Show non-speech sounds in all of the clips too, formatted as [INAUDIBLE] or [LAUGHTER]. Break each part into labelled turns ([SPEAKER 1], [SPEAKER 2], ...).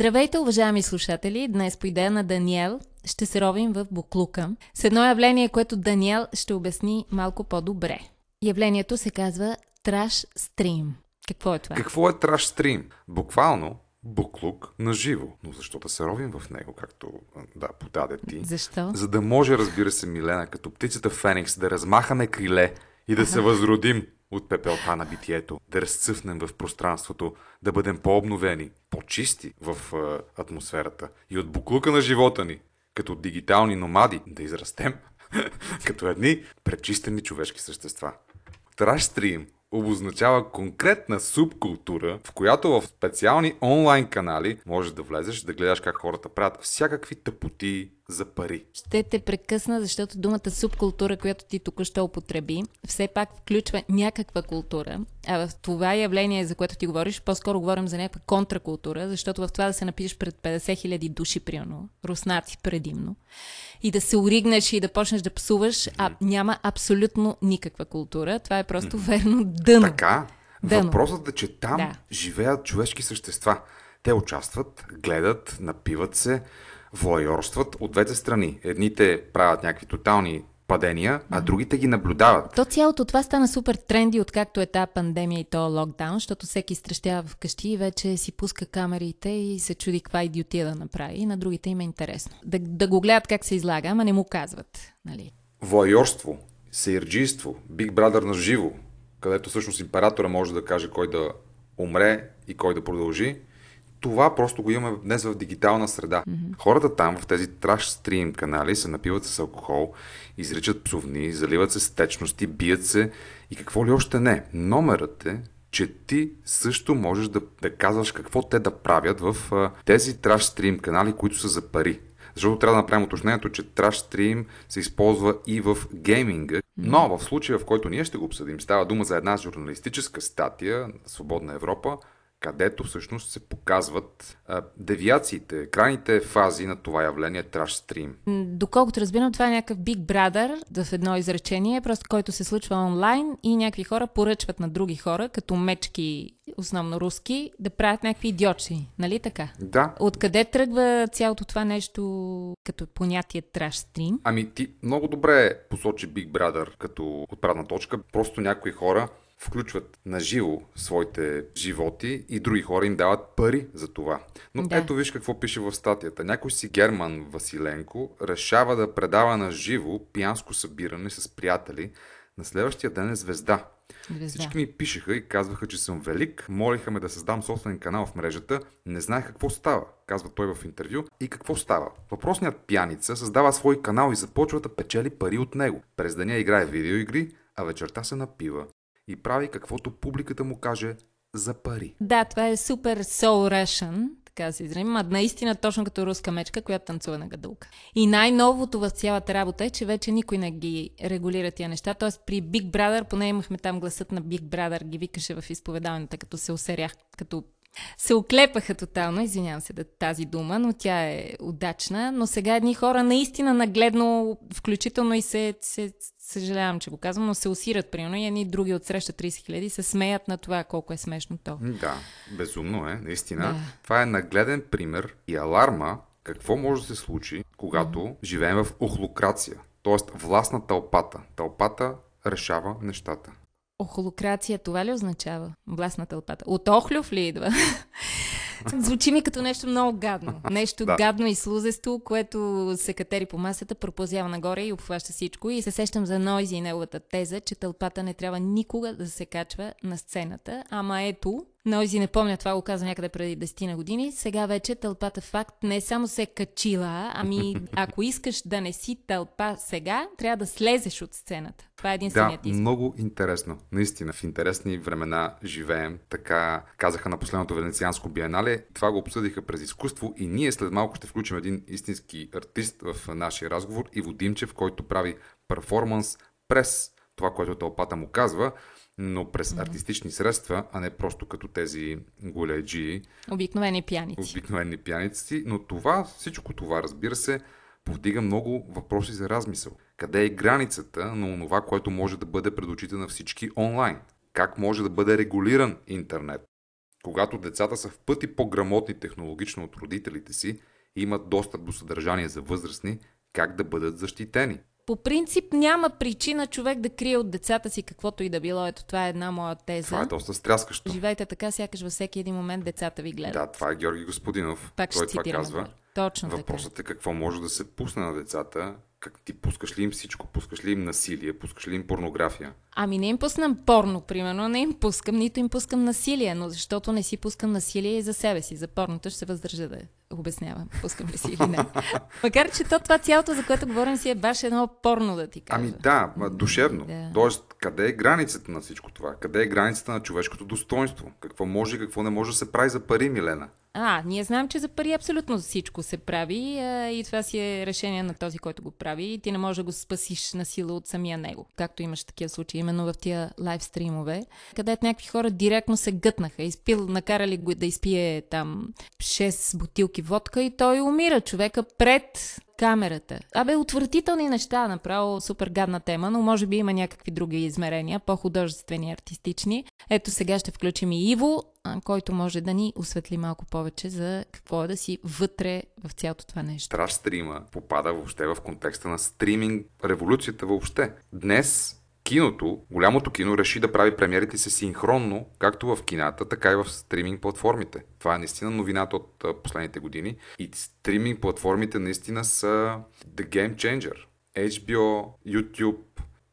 [SPEAKER 1] Здравейте, уважаеми слушатели! Днес по идея на Даниел ще се ровим в Буклука с едно явление, което Даниел ще обясни малко по-добре. Явлението се казва Траш Стрим. Какво е това?
[SPEAKER 2] Какво е траш стрим? Буквално буклук на живо. Но защо да се ровим в него, както да подаде ти?
[SPEAKER 1] Защо?
[SPEAKER 2] За да може, разбира се, Милена, като птицата Феникс, да размахаме криле и да се възродим от пепелта на битието, да разцъфнем в пространството, да бъдем по-обновени, по-чисти в е, атмосферата и от буклука на живота ни, като дигитални номади, да израстем [LAUGHS] като едни пречистени човешки същества. Траш стрим обозначава конкретна субкултура, в която в специални онлайн канали можеш да влезеш, да гледаш как хората правят всякакви тъпоти за пари.
[SPEAKER 1] Ще те прекъсна, защото думата субкултура, която ти току-що употреби, все пак включва някаква култура. А в това явление, за което ти говориш, по-скоро говорим за някаква контракултура, защото в това да се напишеш пред 50 хиляди души, примерно, руснаци предимно, и да се оригнеш и да почнеш да псуваш, а няма абсолютно никаква култура. Това е просто верно дъно.
[SPEAKER 2] Така,
[SPEAKER 1] Дъно.
[SPEAKER 2] въпросът е, че там
[SPEAKER 1] Да.
[SPEAKER 2] живеят човешки същества. Те участват, гледат, напиват се, воайорстват от двете страни. Едните правят някакви тотални падения, а другите ги наблюдават.
[SPEAKER 1] То цялото това стана супер тренди, откакто е тази пандемия и то локдаун, защото всеки изтрещява вкъщи и вече си пуска камерите и се чуди каква идиотия да направи. И на другите им е интересно. Да, да го гледат как се излага, ама не му казват. Нали?
[SPEAKER 2] Воайорство, сейрджийство, Big Brother на живо, където всъщност императора може да каже кой да умре и кой да продължи. Това просто го имаме днес в дигитална среда. Mm-hmm. Хората там, в тези траш стрим канали, се напиват с алкохол, изричат псовни, заливат се с течности, бият се и какво ли още не. Номерът е, че ти също можеш да, да казваш какво те да правят в а, тези траш стрим канали, които са за пари. Защото трябва да направим уточнението, че траш стрим се използва и в гейминга, но в случая, в който ние ще го обсъдим, става дума за една журналистическа статия на Свободна Европа, където всъщност се показват а, девиациите, крайните фази на това явление стрим.
[SPEAKER 1] М, Доколкото разбирам, това е някакъв Big Brother в едно изречение, просто който се случва онлайн и някакви хора поръчват на други хора, като мечки, основно руски, да правят някакви идиотши. Нали така?
[SPEAKER 2] Да,
[SPEAKER 1] Откъде тръгва цялото това нещо като понятие траш стрим?
[SPEAKER 2] Ами ти много добре посочи Big Brother като отправна точка. Просто някои хора включват на живо своите животи и други хора им дават пари за това. Но
[SPEAKER 1] Да.
[SPEAKER 2] ето виж какво пише в статията. Някой си Герман Василенко решава да предава на живо пиянско събиране с приятели. На следващия ден е звезда.
[SPEAKER 1] Звезда.
[SPEAKER 2] Всички ми пишеха и казваха, че съм велик, молиха ме да създам собствен канал в мрежата, не знаех какво става, казва той в интервю. И какво става? Въпросният пияница създава свой канал и започва да печели пари от него. През деня играе видеоигри, а вечерта се напива и прави каквото публиката му каже за пари.
[SPEAKER 1] Да, това е супер soul Russian, така се изразим, а наистина точно като руска мечка, която танцува на гадулка. И най-новото в цялата работа е, че вече никой не ги регулира тия неща. Тоест при Big Brother, поне имахме там гласът на Big Brother, ги викаше в изповедалната, като се усерях, като се оклепаха тотално, извинявам се да тази дума, но тя е удачна. Но сега едни хора наистина нагледно, включително и се, се съжалявам, че го казвам, но се усират, примерно, и едни други от среща 30 хиляди се смеят на това колко е смешно то.
[SPEAKER 2] Да, безумно е, наистина.
[SPEAKER 1] Да.
[SPEAKER 2] Това е нагледен пример и аларма какво може да се случи, когато живеем в охлокрация, т.е. власт на тълпата. Тълпата решава нещата.
[SPEAKER 1] Охолокрация, това ли означава? Власт на тълпата. От Охлюв ли идва? [LAUGHS] Звучи ми като нещо много гадно. Нещо
[SPEAKER 2] Да.
[SPEAKER 1] гадно и слузесто, което се катери по масата, пропозява нагоре и обхваща всичко. И се сещам за Нойзи и неговата теза, че тълпата не трябва никога да се качва на сцената. Ама ето, Нойзи не помня това, го каза някъде преди 10 на години. Сега вече тълпата факт не само се е качила, ами [LAUGHS] ако искаш да не си тълпа сега, трябва да слезеш от сцената. Това е
[SPEAKER 2] Да,
[SPEAKER 1] единственият избор.
[SPEAKER 2] много интересно. Наистина, в интересни времена живеем. Така казаха на последното Венецианско биенале. Това го обсъдиха през изкуство и ние след малко ще включим един истински артист в нашия разговор Иво Димчев, който прави перформанс през това, което тълпата му казва, но през артистични средства, а не просто като тези голеджии,
[SPEAKER 1] Обикновени пияници.
[SPEAKER 2] обикновени пияници. Но това, всичко това, разбира се, повдига много въпроси за размисъл. Къде е границата на това, което може да бъде пред очите на всички онлайн? Как може да бъде регулиран интернет? когато децата са в пъти по-грамотни технологично от родителите си и имат достъп до съдържание за възрастни, как да бъдат защитени?
[SPEAKER 1] По принцип няма причина човек да крие от децата си каквото и да било. Ето това е една моя теза.
[SPEAKER 2] Това е доста стряскащо.
[SPEAKER 1] Живейте така, сякаш във всеки един момент децата ви гледат.
[SPEAKER 2] Да, това е Георги Господинов.
[SPEAKER 1] Пак
[SPEAKER 2] Той това казва.
[SPEAKER 1] Точно
[SPEAKER 2] Въпросът е какво може да се пусне на децата. Как ти пускаш ли им всичко? Пускаш ли им насилие? Пускаш ли им порнография?
[SPEAKER 1] Ами не им пускам порно, примерно, не им пускам, нито им пускам насилие, но защото не си пускам насилие и за себе си. За порното ще се въздържа да обяснявам, пускам ли си или не. [LAUGHS] Макар, че то това цялото, за което говорим си е баш едно порно, да ти кажа.
[SPEAKER 2] Ами да, душевно.
[SPEAKER 1] Да.
[SPEAKER 2] Тоест, къде е границата на всичко това? Къде е границата на човешкото достоинство? Какво може и какво не може да се прави за пари, Милена?
[SPEAKER 1] А, ние знаем, че за пари абсолютно всичко се прави а, и това си е решение на този, който го прави и ти не можеш да го спасиш на сила от самия него. Както имаш такива случаи, именно в тия лайв стримове, където някакви хора директно се гътнаха. Изпил, накарали го да изпие там 6 бутилки водка и той умира човека пред камерата. Абе, отвратителни неща, направо супер гадна тема, но може би има някакви други измерения, по-художествени, артистични. Ето сега ще включим и Иво, който може да ни осветли малко повече за какво е да си вътре в цялото това нещо.
[SPEAKER 2] Траш стрима попада въобще в контекста на стриминг революцията въобще. Днес киното, голямото кино, реши да прави премиерите си синхронно, както в кината, така и в стриминг платформите. Това е наистина новината от последните години. И стриминг платформите наистина са the game changer. HBO, YouTube,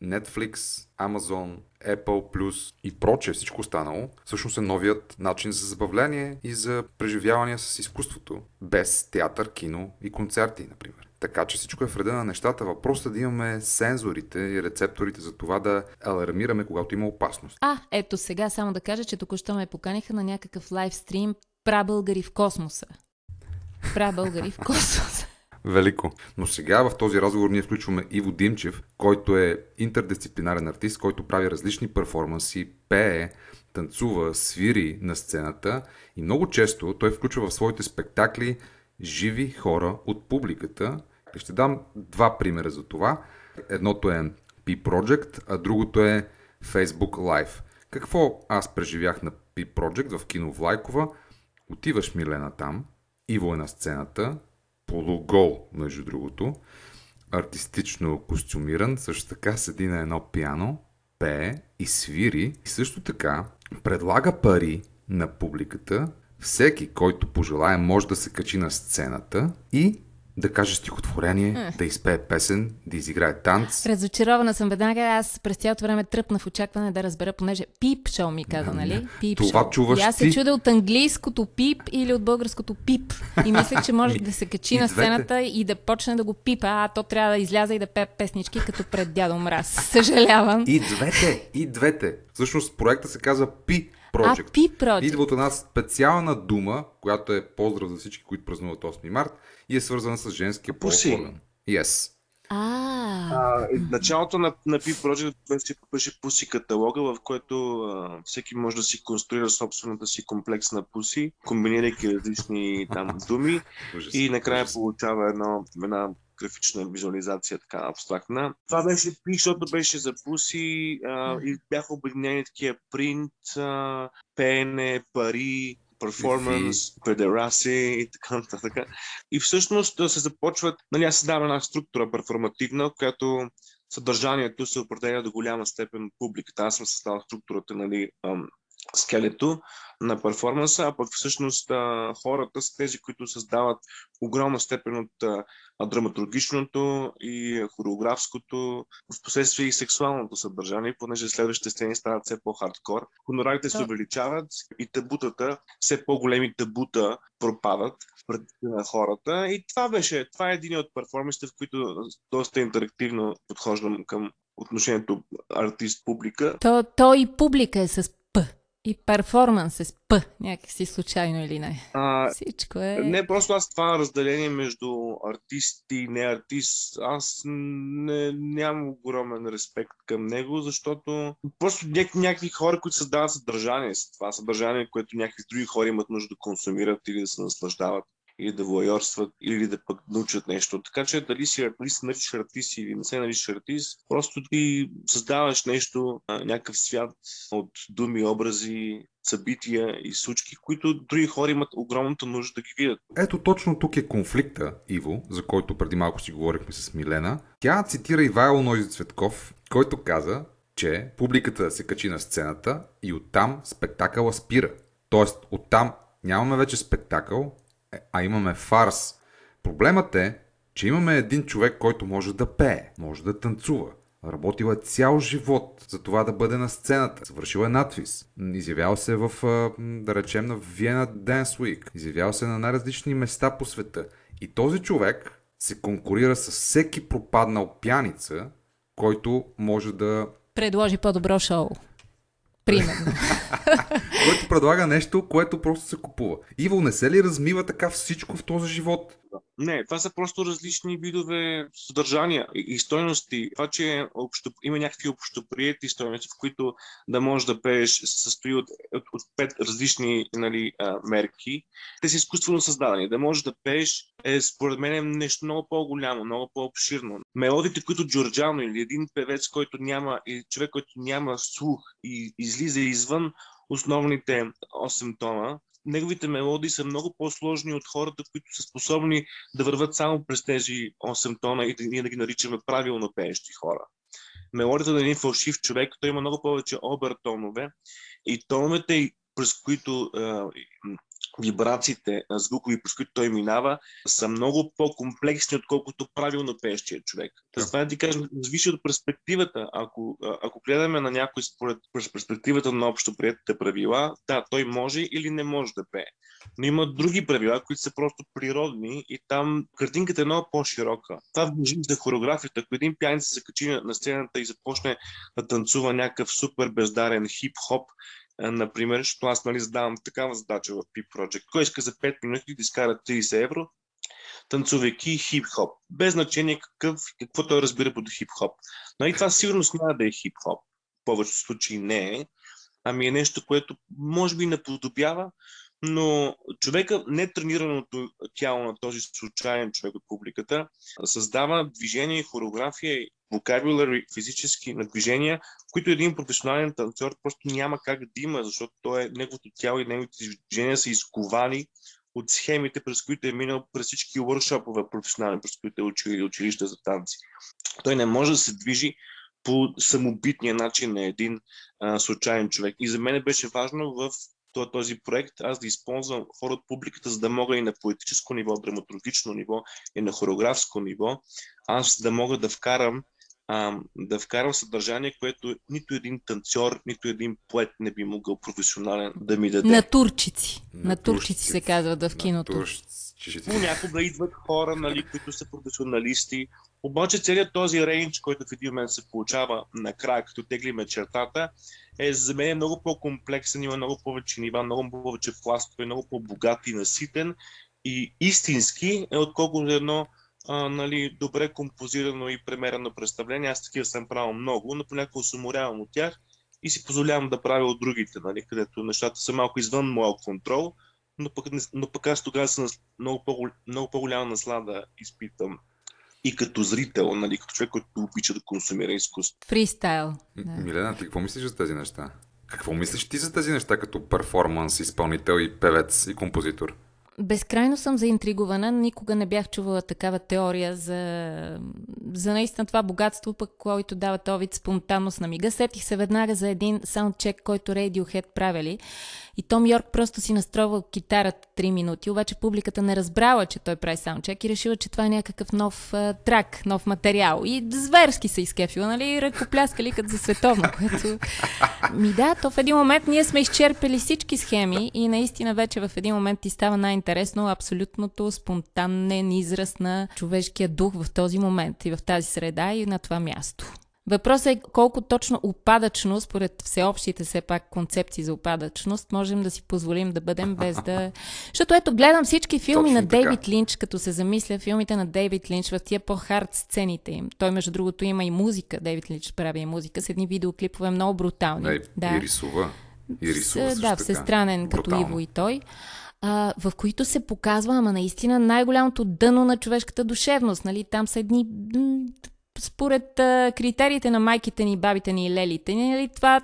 [SPEAKER 2] Netflix, Amazon, Apple и прочее, всичко останало, всъщност е новият начин за забавление и за преживявания с изкуството, без театър, кино и концерти, например. Така че всичко е в реда на нещата. Въпросът е да имаме сензорите и рецепторите за това да алармираме, когато има опасност.
[SPEAKER 1] А, ето сега само да кажа, че току-що ме поканиха на някакъв лайв стрим Прабългари в космоса. Прабългари в космоса.
[SPEAKER 2] Велико. Но сега в този разговор ние включваме Иво Димчев, който е интердисциплинарен артист, който прави различни перформанси, пее, танцува, свири на сцената и много често той включва в своите спектакли живи хора от публиката. Ще дам два примера за това. Едното е P Project, а другото е Facebook Live. Какво аз преживях на P Project в кино в Лайкова? Отиваш Милена там, Иво е на сцената, полугол, между другото, артистично костюмиран, също така седи на едно пиано, пее и свири и също така предлага пари на публиката. Всеки, който пожелая, може да се качи на сцената и да каже стихотворение, да изпее песен, да изиграе танц.
[SPEAKER 1] Разочарована съм веднага. Аз през цялото време тръпна в очакване да разбера, понеже пип шоу ми каза, нали? Пип
[SPEAKER 2] Това
[SPEAKER 1] шоу.
[SPEAKER 2] чуваш
[SPEAKER 1] и аз се чудя от английското пип или от българското пип. И мислех, че може да се качи
[SPEAKER 2] и
[SPEAKER 1] на сцената и да почне да го пипа, а то трябва да изляза и да пее песнички, като пред дядо Мраз. Съжалявам.
[SPEAKER 2] И двете, и двете. Всъщност проекта се казва P Project.
[SPEAKER 1] P Project.
[SPEAKER 2] Идва от една специална дума, която е поздрав за всички, които празнуват 8 март и е свързана с женския
[SPEAKER 3] Пуси.
[SPEAKER 2] орган. Yes.
[SPEAKER 1] А,
[SPEAKER 3] началото на, на P Project беше, беше Pussy каталога, в който а, всеки може да си конструира собствената си комплексна Pussy, комбинирайки различни там думи [LAUGHS] и накрая получава едно, една графична визуализация, така абстрактна. Това беше P, защото беше за Pussy а, и бяха обединени такива принт, а, пеене, пари, перформанс, педераси и така нататък. И всъщност да се започват, нали, аз създавам една структура перформативна, която съдържанието се определя до голяма степен от публиката. Аз съм създал структурата, нали, скелето на перформанса, а пък всъщност а, хората са тези, които създават огромна степен от а, драматургичното и хореографското, в последствие и сексуалното съдържание, понеже следващите сцени стават все по-хардкор. Хонорарите се увеличават и табутата, все по-големи табута пропадат пред на хората. И това беше, това е един от перформансите, в които доста интерактивно подхождам към отношението артист-публика.
[SPEAKER 1] то, то и публика е с. И перформанс е с П. Някакси случайно или не.
[SPEAKER 3] А,
[SPEAKER 1] Всичко е...
[SPEAKER 3] Не, просто аз това разделение между артист и не артист, аз не, нямам огромен респект към него, защото просто няк- някакви хора, които създават съдържание това съдържание, което някакви други хора имат нужда да консумират или да се наслаждават или да воайорстват, или да пък научат нещо. Така че дали си се наричаш артист или не се наричаш артист, просто ти създаваш нещо, някакъв свят от думи, образи, събития и случки, които други хора имат огромната нужда да ги видят.
[SPEAKER 2] Ето точно тук е конфликта, Иво, за който преди малко си говорихме с Милена. Тя цитира Ивайло Нойзи Цветков, който каза, че публиката се качи на сцената и оттам спектакъла спира. Тоест, оттам нямаме вече спектакъл, а имаме фарс. Проблемът е, че имаме един човек, който може да пее, може да танцува. Работил е цял живот за това да бъде на сцената. Завършил е надвис. Изявял се в, да речем, на Vienna Dance Week. Изявял се на най-различни места по света. И този човек се конкурира с всеки пропаднал пяница, който може да...
[SPEAKER 1] Предложи по-добро шоу. Примерно. [LAUGHS]
[SPEAKER 2] който предлага нещо, което просто се купува. Иво, не се ли размива така всичко в този живот?
[SPEAKER 3] Не, това са просто различни видове съдържания и стойности. Това, че общо, има някакви общоприети стойности, в които да можеш да пееш, се състои от, от, от пет различни нали, а, мерки. Те са изкуствено създадени. Да можеш да пееш е според мен нещо много по-голямо, много по-обширно. Мелодите, които Джорджано или един певец, който няма, или човек, който няма слух и излиза извън основните 8 тона, неговите мелодии са много по-сложни от хората, които са способни да върват само през тези 8 тона и да, ние да ги наричаме правилно пеещи хора. Мелодията на един фалшив човек, той има много повече обертонове и тоновете, през които вибрациите, звукови, през които той минава, са много по-комплексни, отколкото правилно пеещия човек. Да. Това да ти кажа, зависи от перспективата. Ако, ако гледаме на някой според перспективата на общо приятите правила, да, той може или не може да пее. Но има други правила, които са просто природни и там картинката е много по-широка. Това въжи за хореографията. Ако един пианица се качи на сцената и започне да танцува някакъв супер бездарен хип-хоп, например, защото аз нали, задавам такава задача в Pip Project. Кой иска за 5 минути да изкара 30 евро, танцувайки хип-хоп. Без значение какъв, какво той разбира под хип-хоп. Но и това сигурно няма да е хип-хоп. В повечето случаи не е. Ами е нещо, което може би наподобява, но човека, нетренираното тяло на този случайен човек от публиката, създава движение, хореография vocabulary, физически надвижения, които един професионален танцор просто няма как да има, защото той е, неговото тяло и неговите движения са изковани от схемите, през които е минал през всички workshoпове професионални, през които е учил училища за танци. Той не може да се движи по самобитния начин на един а, случайен човек. И за мен беше важно в този проект аз да използвам хора от публиката, за да мога и на поетическо ниво, драматургично ниво, и на хореографско ниво, аз да мога да вкарам а, да вкарам съдържание, което нито един танцор, нито един поет не би могъл професионален да ми даде.
[SPEAKER 1] На турчици. На, на турчици се казва да в киното.
[SPEAKER 3] Понякога идват хора, нали, които са професионалисти, обаче целият този рейндж, който в един момент се получава накрая, като теглиме чертата, е за мен е много по-комплексен, има много повече нива, много повече пластове, много по-богат и наситен и истински, е отколкото едно а, нали, добре композирано и премерено представление. Аз такива съм правил много, но понякога се уморявам от тях и си позволявам да правя от другите, нали, където нещата са малко извън моя контрол, но пък, но пък аз тогава съм много, по, много по-голяма наслада изпитам и като зрител, нали, като човек, който обича да консумира изкуство.
[SPEAKER 1] Фристайл.
[SPEAKER 2] Да. Милена, ти какво мислиш за тези неща? Какво мислиш ти за тези неща като перформанс, изпълнител и певец и композитор?
[SPEAKER 1] Безкрайно съм заинтригувана. Никога не бях чувала такава теория за, за наистина това богатство, пък който дава този спонтанност на мига. Сетих се веднага за един саундчек, който Radiohead правили. И Том Йорк просто си настроил китарата 3 минути, обаче публиката не разбрала, че той прави саундчек и решила, че това е някакъв нов а, трак, нов материал. И зверски се изкефила, нали? Ръкопляскали като за световно, [LAUGHS] което... Ми да, то в един момент ние сме изчерпали всички схеми и наистина вече в един момент ти става най-интересно абсолютното спонтанен израз на човешкия дух в този момент и в тази среда и на това място. Въпросът е колко точно упадъчно, според всеобщите все пак концепции за упадъчност, можем да си позволим да бъдем без да... [LAUGHS] Защото ето, гледам всички филми точно на така. Дейвид Линч, като се замисля, филмите на Дейвид Линч в тия по-хард сцените им. Той, между другото, има и музика. Дейвид Линч прави и музика с едни видеоклипове много брутални.
[SPEAKER 2] Да, да. и рисува. И рисува
[SPEAKER 1] с, да, всестранен, като Иво и той а, в които се показва, ама наистина най-голямото дъно на човешката душевност. Нали? Там са едни според а, критериите на майките ни, бабите ни и лелите ни, нали, това,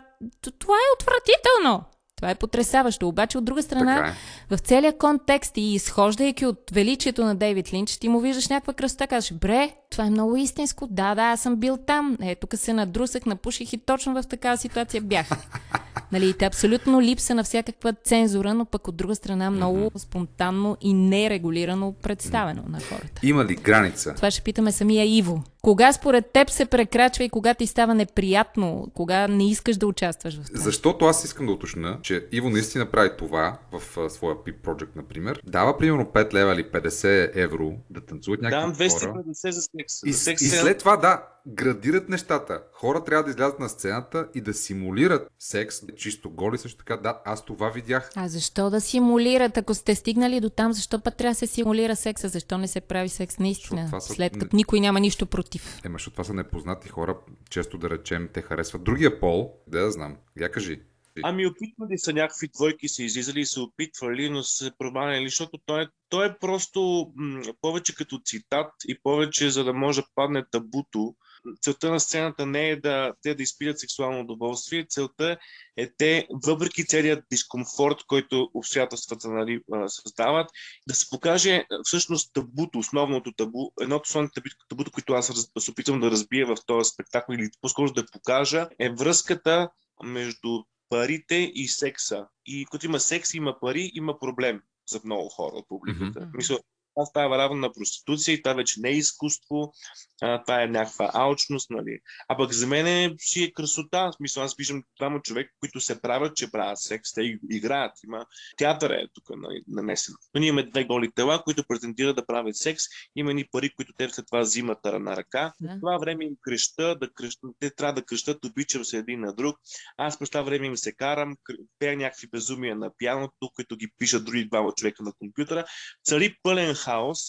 [SPEAKER 1] това е отвратително. Това е потрясаващо. Обаче от друга страна,
[SPEAKER 2] Така е.
[SPEAKER 1] в целия контекст и изхождайки от величието на Дейвид Линч, ти му виждаш някаква красота, казваш, бре, това е много истинско, да, да, аз съм бил там, е, тук се надрусах, напуших и точно в такава ситуация бях. [LAUGHS] Нали, те абсолютно липса на всякаква цензура, но пък от друга страна много спонтанно и нерегулирано представено на хората.
[SPEAKER 2] Има ли граница?
[SPEAKER 1] Това ще питаме самия Иво. Кога според теб се прекрачва и кога ти става неприятно, кога не искаш да участваш в това?
[SPEAKER 2] Защото аз искам да уточня, че Иво наистина прави това в а, своя PIP Project, например. Дава примерно 5 лева или 50 евро да танцуват някакви хора.
[SPEAKER 3] 250 за секс.
[SPEAKER 2] И,
[SPEAKER 3] за секс
[SPEAKER 2] и след това, да, градират нещата. Хора трябва да излязат на сцената и да симулират секс, чисто голи също така. Да, аз това видях.
[SPEAKER 1] А защо да симулират? Ако сте стигнали до там, защо път трябва да се симулира секса? Защо не се прави секс наистина?
[SPEAKER 2] Са-
[SPEAKER 1] След като никой няма нищо против.
[SPEAKER 2] Ема, защото това са непознати хора, често да речем, те харесват другия пол. Да, да знам. Я кажи.
[SPEAKER 3] Ами опитвали са някакви двойки, са излизали и са опитвали, но са се проваляли, защото той е, той е просто м- повече като цитат и повече за да може да падне табуто. Целта на сцената не е да те да изпитат сексуално удоволствие, целта е те, въпреки целият дискомфорт, който обстоятелствата нали, създават, да се покаже всъщност табуто, основното табу, едното от основните табу- табуто, които аз се опитвам да разбия в този спектакъл или по-скоро да покажа, е връзката между парите и секса. И като има секс, има пари, има проблем за много хора от публиката.
[SPEAKER 1] Мгм.
[SPEAKER 3] Мисля, това става равно на проституция и това вече не е изкуство, а, това е някаква алчност, нали. А пък за мен си е красота. В смисъл, аз виждам двама човека, които се правят, че правят секс, те играят. Има театър е тук нали, нанесен. Но ние имаме две голи тела, които претендират да правят секс. Има ни пари, които те след това взимат на ръка.
[SPEAKER 1] Да.
[SPEAKER 3] В това време им креща, да крещат, те трябва да крещат, обичам се един на друг. Аз през това време им се карам, пея някакви безумия на пианото, които ги пишат други двама човека на компютъра. Цари пълен хаос.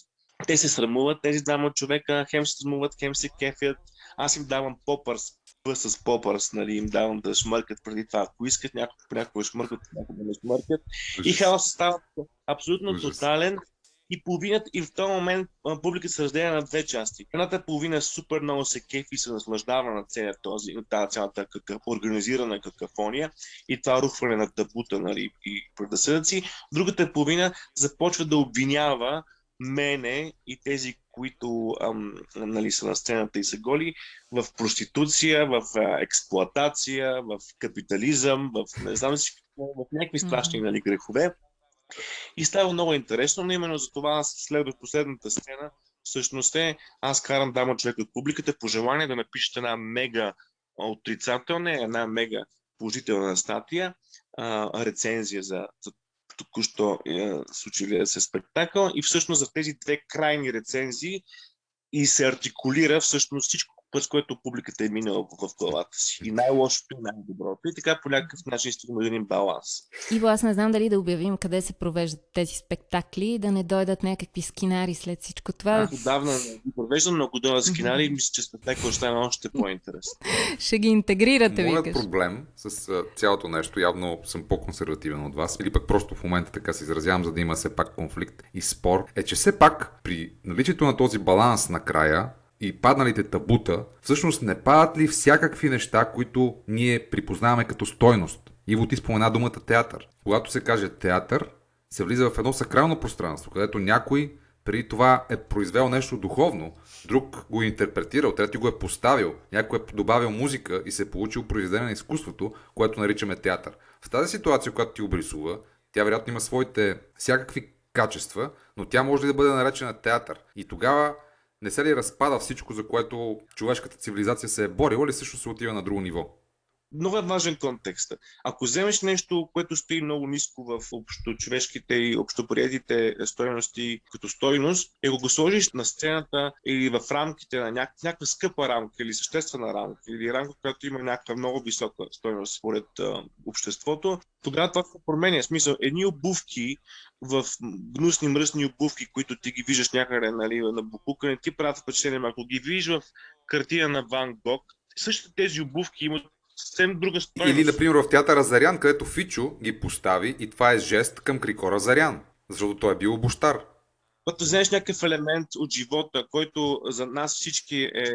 [SPEAKER 3] Те се срамуват, тези двама човека, хем се срамуват, хем се кефят. Аз им давам попърс, с попърс, нали, им давам да шмъркат преди това, ако искат, някой понякога шмъркат, понякога не шмъркат. И хаосът става абсолютно
[SPEAKER 2] Ужас.
[SPEAKER 3] тотален. И половината, и в този момент а, публиката се разделя на две части. Едната половина супер много се кефи и се наслаждава на целият този, на тази цялата какъв, организирана какафония и това рухване на табута нали, и предъсъдъци. Другата половина започва да обвинява мене и тези, които ам, нали, са на сцената и са голи, в проституция, в а, експлоатация, в капитализъм, в не знам си в някакви страшни нали, грехове. И става много интересно, но именно за това аз следвах последната сцена. Всъщност е, аз карам дама човек от публиката по желание да напишете една мега отрицателна, една мега положителна статия, а, рецензия за, за току-що е, случилия се спектакъл и всъщност за тези две крайни рецензии и се артикулира всъщност всичко, през което публиката е минала в главата си. И най-лошото и най-доброто. И така по някакъв начин до един баланс.
[SPEAKER 1] Иво, аз не знам дали да обявим къде се провеждат тези спектакли да не дойдат някакви скинари след всичко това.
[SPEAKER 3] Аз отдавна не ги провеждам, но ако дойдат скинари, мисля, че спектакъл ще стане още по-интересен.
[SPEAKER 1] Ще ги интегрирате,
[SPEAKER 2] Моят
[SPEAKER 1] викаш.
[SPEAKER 2] проблем с цялото нещо, явно съм по-консервативен от вас, или пък просто в момента така се изразявам, за да има все пак конфликт и спор, е, че все пак при наличието на този баланс накрая и падналите табута, всъщност не падат ли всякакви неща, които ние припознаваме като стойност? Иво ти спомена думата театър. Когато се каже театър, се влиза в едно сакрално пространство, където някой преди това е произвел нещо духовно, друг го е интерпретирал, трети го е поставил, някой е добавил музика и се е получил произведение на изкуството, което наричаме театър. В тази ситуация, която ти обрисува, тя вероятно има своите всякакви качества, но тя може ли да бъде наречена театър? И тогава не се ли разпада всичко, за което човешката цивилизация се е борила, или също се отива на друго ниво?
[SPEAKER 3] много е важен контекст. Ако вземеш нещо, което стои много ниско в общочовешките и общоприетите стойности като стойност, и го, сложиш на сцената или в рамките на няк- някаква скъпа рамка или съществена рамка, или рамка, която има някаква много висока стойност според а, обществото, тогава това се променя. Смисъл, едни обувки в гнусни, мръсни обувки, които ти ги виждаш някъде нали, на букука, не ти правят впечатление. Ако ги виждаш в картина на Ван Гог, същите тези обувки имат съвсем друга стойност.
[SPEAKER 2] Или, например, в театъра Зарян, където Фичо ги постави и това е жест към Крикора Зарян, защото той е бил обощар.
[SPEAKER 3] когато вземеш някакъв елемент от живота, който за нас всички е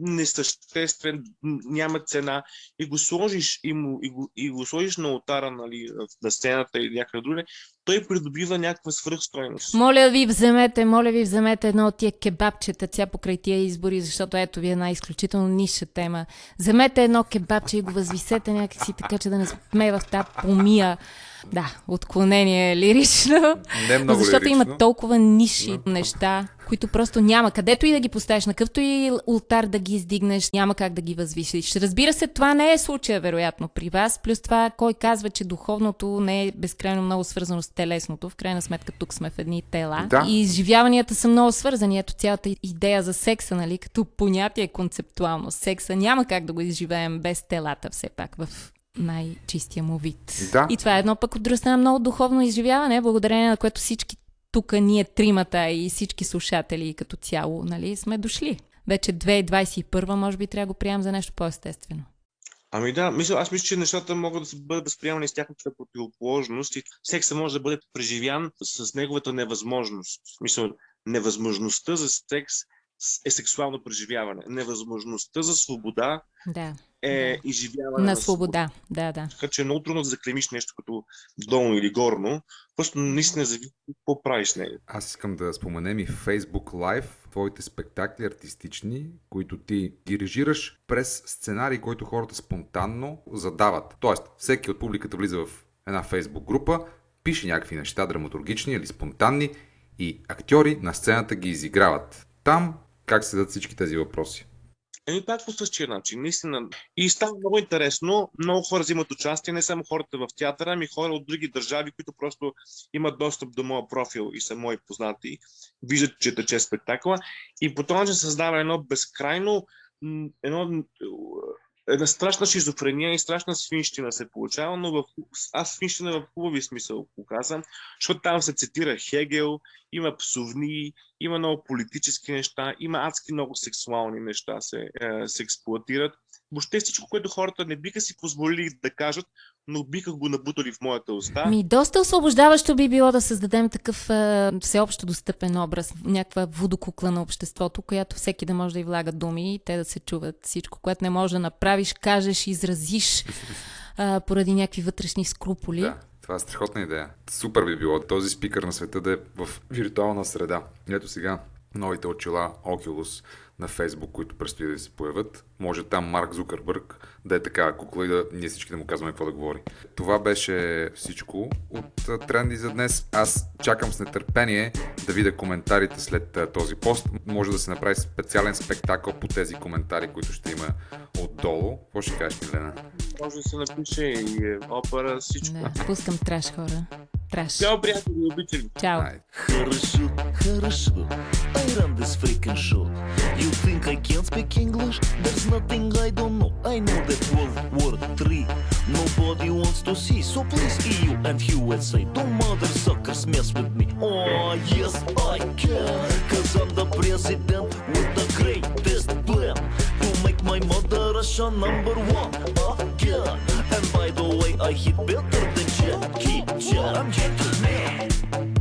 [SPEAKER 3] несъществен, няма цена, и го сложиш, и, му, и, го, и го сложиш на отара, нали, на сцената или някъде други, той придобива някаква свръхстойност.
[SPEAKER 1] Моля ви, вземете, моля ви, вземете едно от тия кебабчета ця покрай тия избори, защото ето ви е една изключително ниша тема. Вземете едно кебабче и го възвисете някакси така, че да не сме в тази помия. Да, отклонение лирично.
[SPEAKER 2] Не много
[SPEAKER 1] защото
[SPEAKER 2] лирично.
[SPEAKER 1] има толкова ниши неща, които просто няма. Където и да ги поставиш, на какъвто и ултар да ги издигнеш, няма как да ги възвишиш. Разбира се, това не е случая, вероятно, при вас. Плюс това, кой казва, че духовното не е безкрайно много свързано с телесното. В крайна сметка, тук сме в едни тела.
[SPEAKER 2] Да.
[SPEAKER 1] И изживяванията са много свързани. Ето цялата идея за секса, нали, като понятие концептуално. Секса няма как да го изживеем без телата, все пак, в най-чистия му вид.
[SPEAKER 2] Да.
[SPEAKER 1] И това е едно пък от друга страна много духовно изживяване, благодарение на което всички тук ние тримата и всички слушатели като цяло, нали, сме дошли. Вече 2021 може би трябва да го приемам за нещо по-естествено.
[SPEAKER 3] Ами да, мисля, аз мисля, че нещата могат да бъдат възприемани с тяхната противоположност и секса може да бъде преживян с неговата невъзможност. Мисля, невъзможността за секс е сексуално преживяване. Невъзможността за свобода
[SPEAKER 1] Да.
[SPEAKER 3] Е изживяване
[SPEAKER 1] На свобода. Да, да.
[SPEAKER 3] Така че е много трудно да заклемиш нещо като долно или горно. Просто наистина зависи какво правиш с него.
[SPEAKER 2] Аз искам да споменем и Facebook Live, твоите спектакли артистични, които ти дирижираш през сценарий, който хората спонтанно задават. Тоест, всеки от публиката влиза в една Facebook група, пише някакви неща, драматургични или спонтанни и актьори на сцената ги изиграват. Там как се дадат всички тези въпроси?
[SPEAKER 3] Еми пак по същия начин, наистина. И става много интересно. Много хора взимат участие, не само хората в театъра, ами хора от други държави, които просто имат достъп до моя профил и са мои познати. Виждат, че тече спектакъла. И по този начин създава едно безкрайно, едно, една страшна шизофрения и страшна свинщина се получава, но в, аз свинщина в хубави смисъл го казвам, защото там се цитира Хегел, има псовни, има много политически неща, има адски много сексуални неща се, е, се експлуатират. Въобще всичко, което хората не биха си позволили да кажат, но биха го набутали в моята уста.
[SPEAKER 1] Ми, доста освобождаващо би било да създадем такъв а, всеобщо достъпен образ, някаква водокукла на обществото, която всеки да може да й влага думи и те да се чуват. Всичко, което не можеш да направиш, кажеш, изразиш а, поради някакви вътрешни скруполи.
[SPEAKER 2] Да, това е страхотна идея. Супер би било този спикър на света да е в виртуална среда. Ето сега новите очила Oculus на Facebook, които предстои да се появят. Може там Марк Зукърбърг да е такава кукла и да ние всички да му казваме какво да говори. Това беше всичко от Тренди за днес. Аз чакам с нетърпение да видя коментарите след този пост. Може да се направи специален спектакъл по тези коментари, които ще има отдолу. Какво ще кажеш, Милена?
[SPEAKER 3] Може да се напише и е, опера, всичко.
[SPEAKER 1] Да, пускам траш хора. Траш.
[SPEAKER 3] Чао, приятели, обичали.
[SPEAKER 1] Чао.
[SPEAKER 4] Хорошо, хорошо. I run this freaking show. You think I can't speak English? There's nothing I don't know. I know that World War III nobody wants to see. So please EU and USA, don't mother suckers mess with me. Oh yes I can, cause I'm the president with the greatest plan to make my mother Russia number one again. And by the way, I hit better than Jackie Chan. I'm Jackie Man.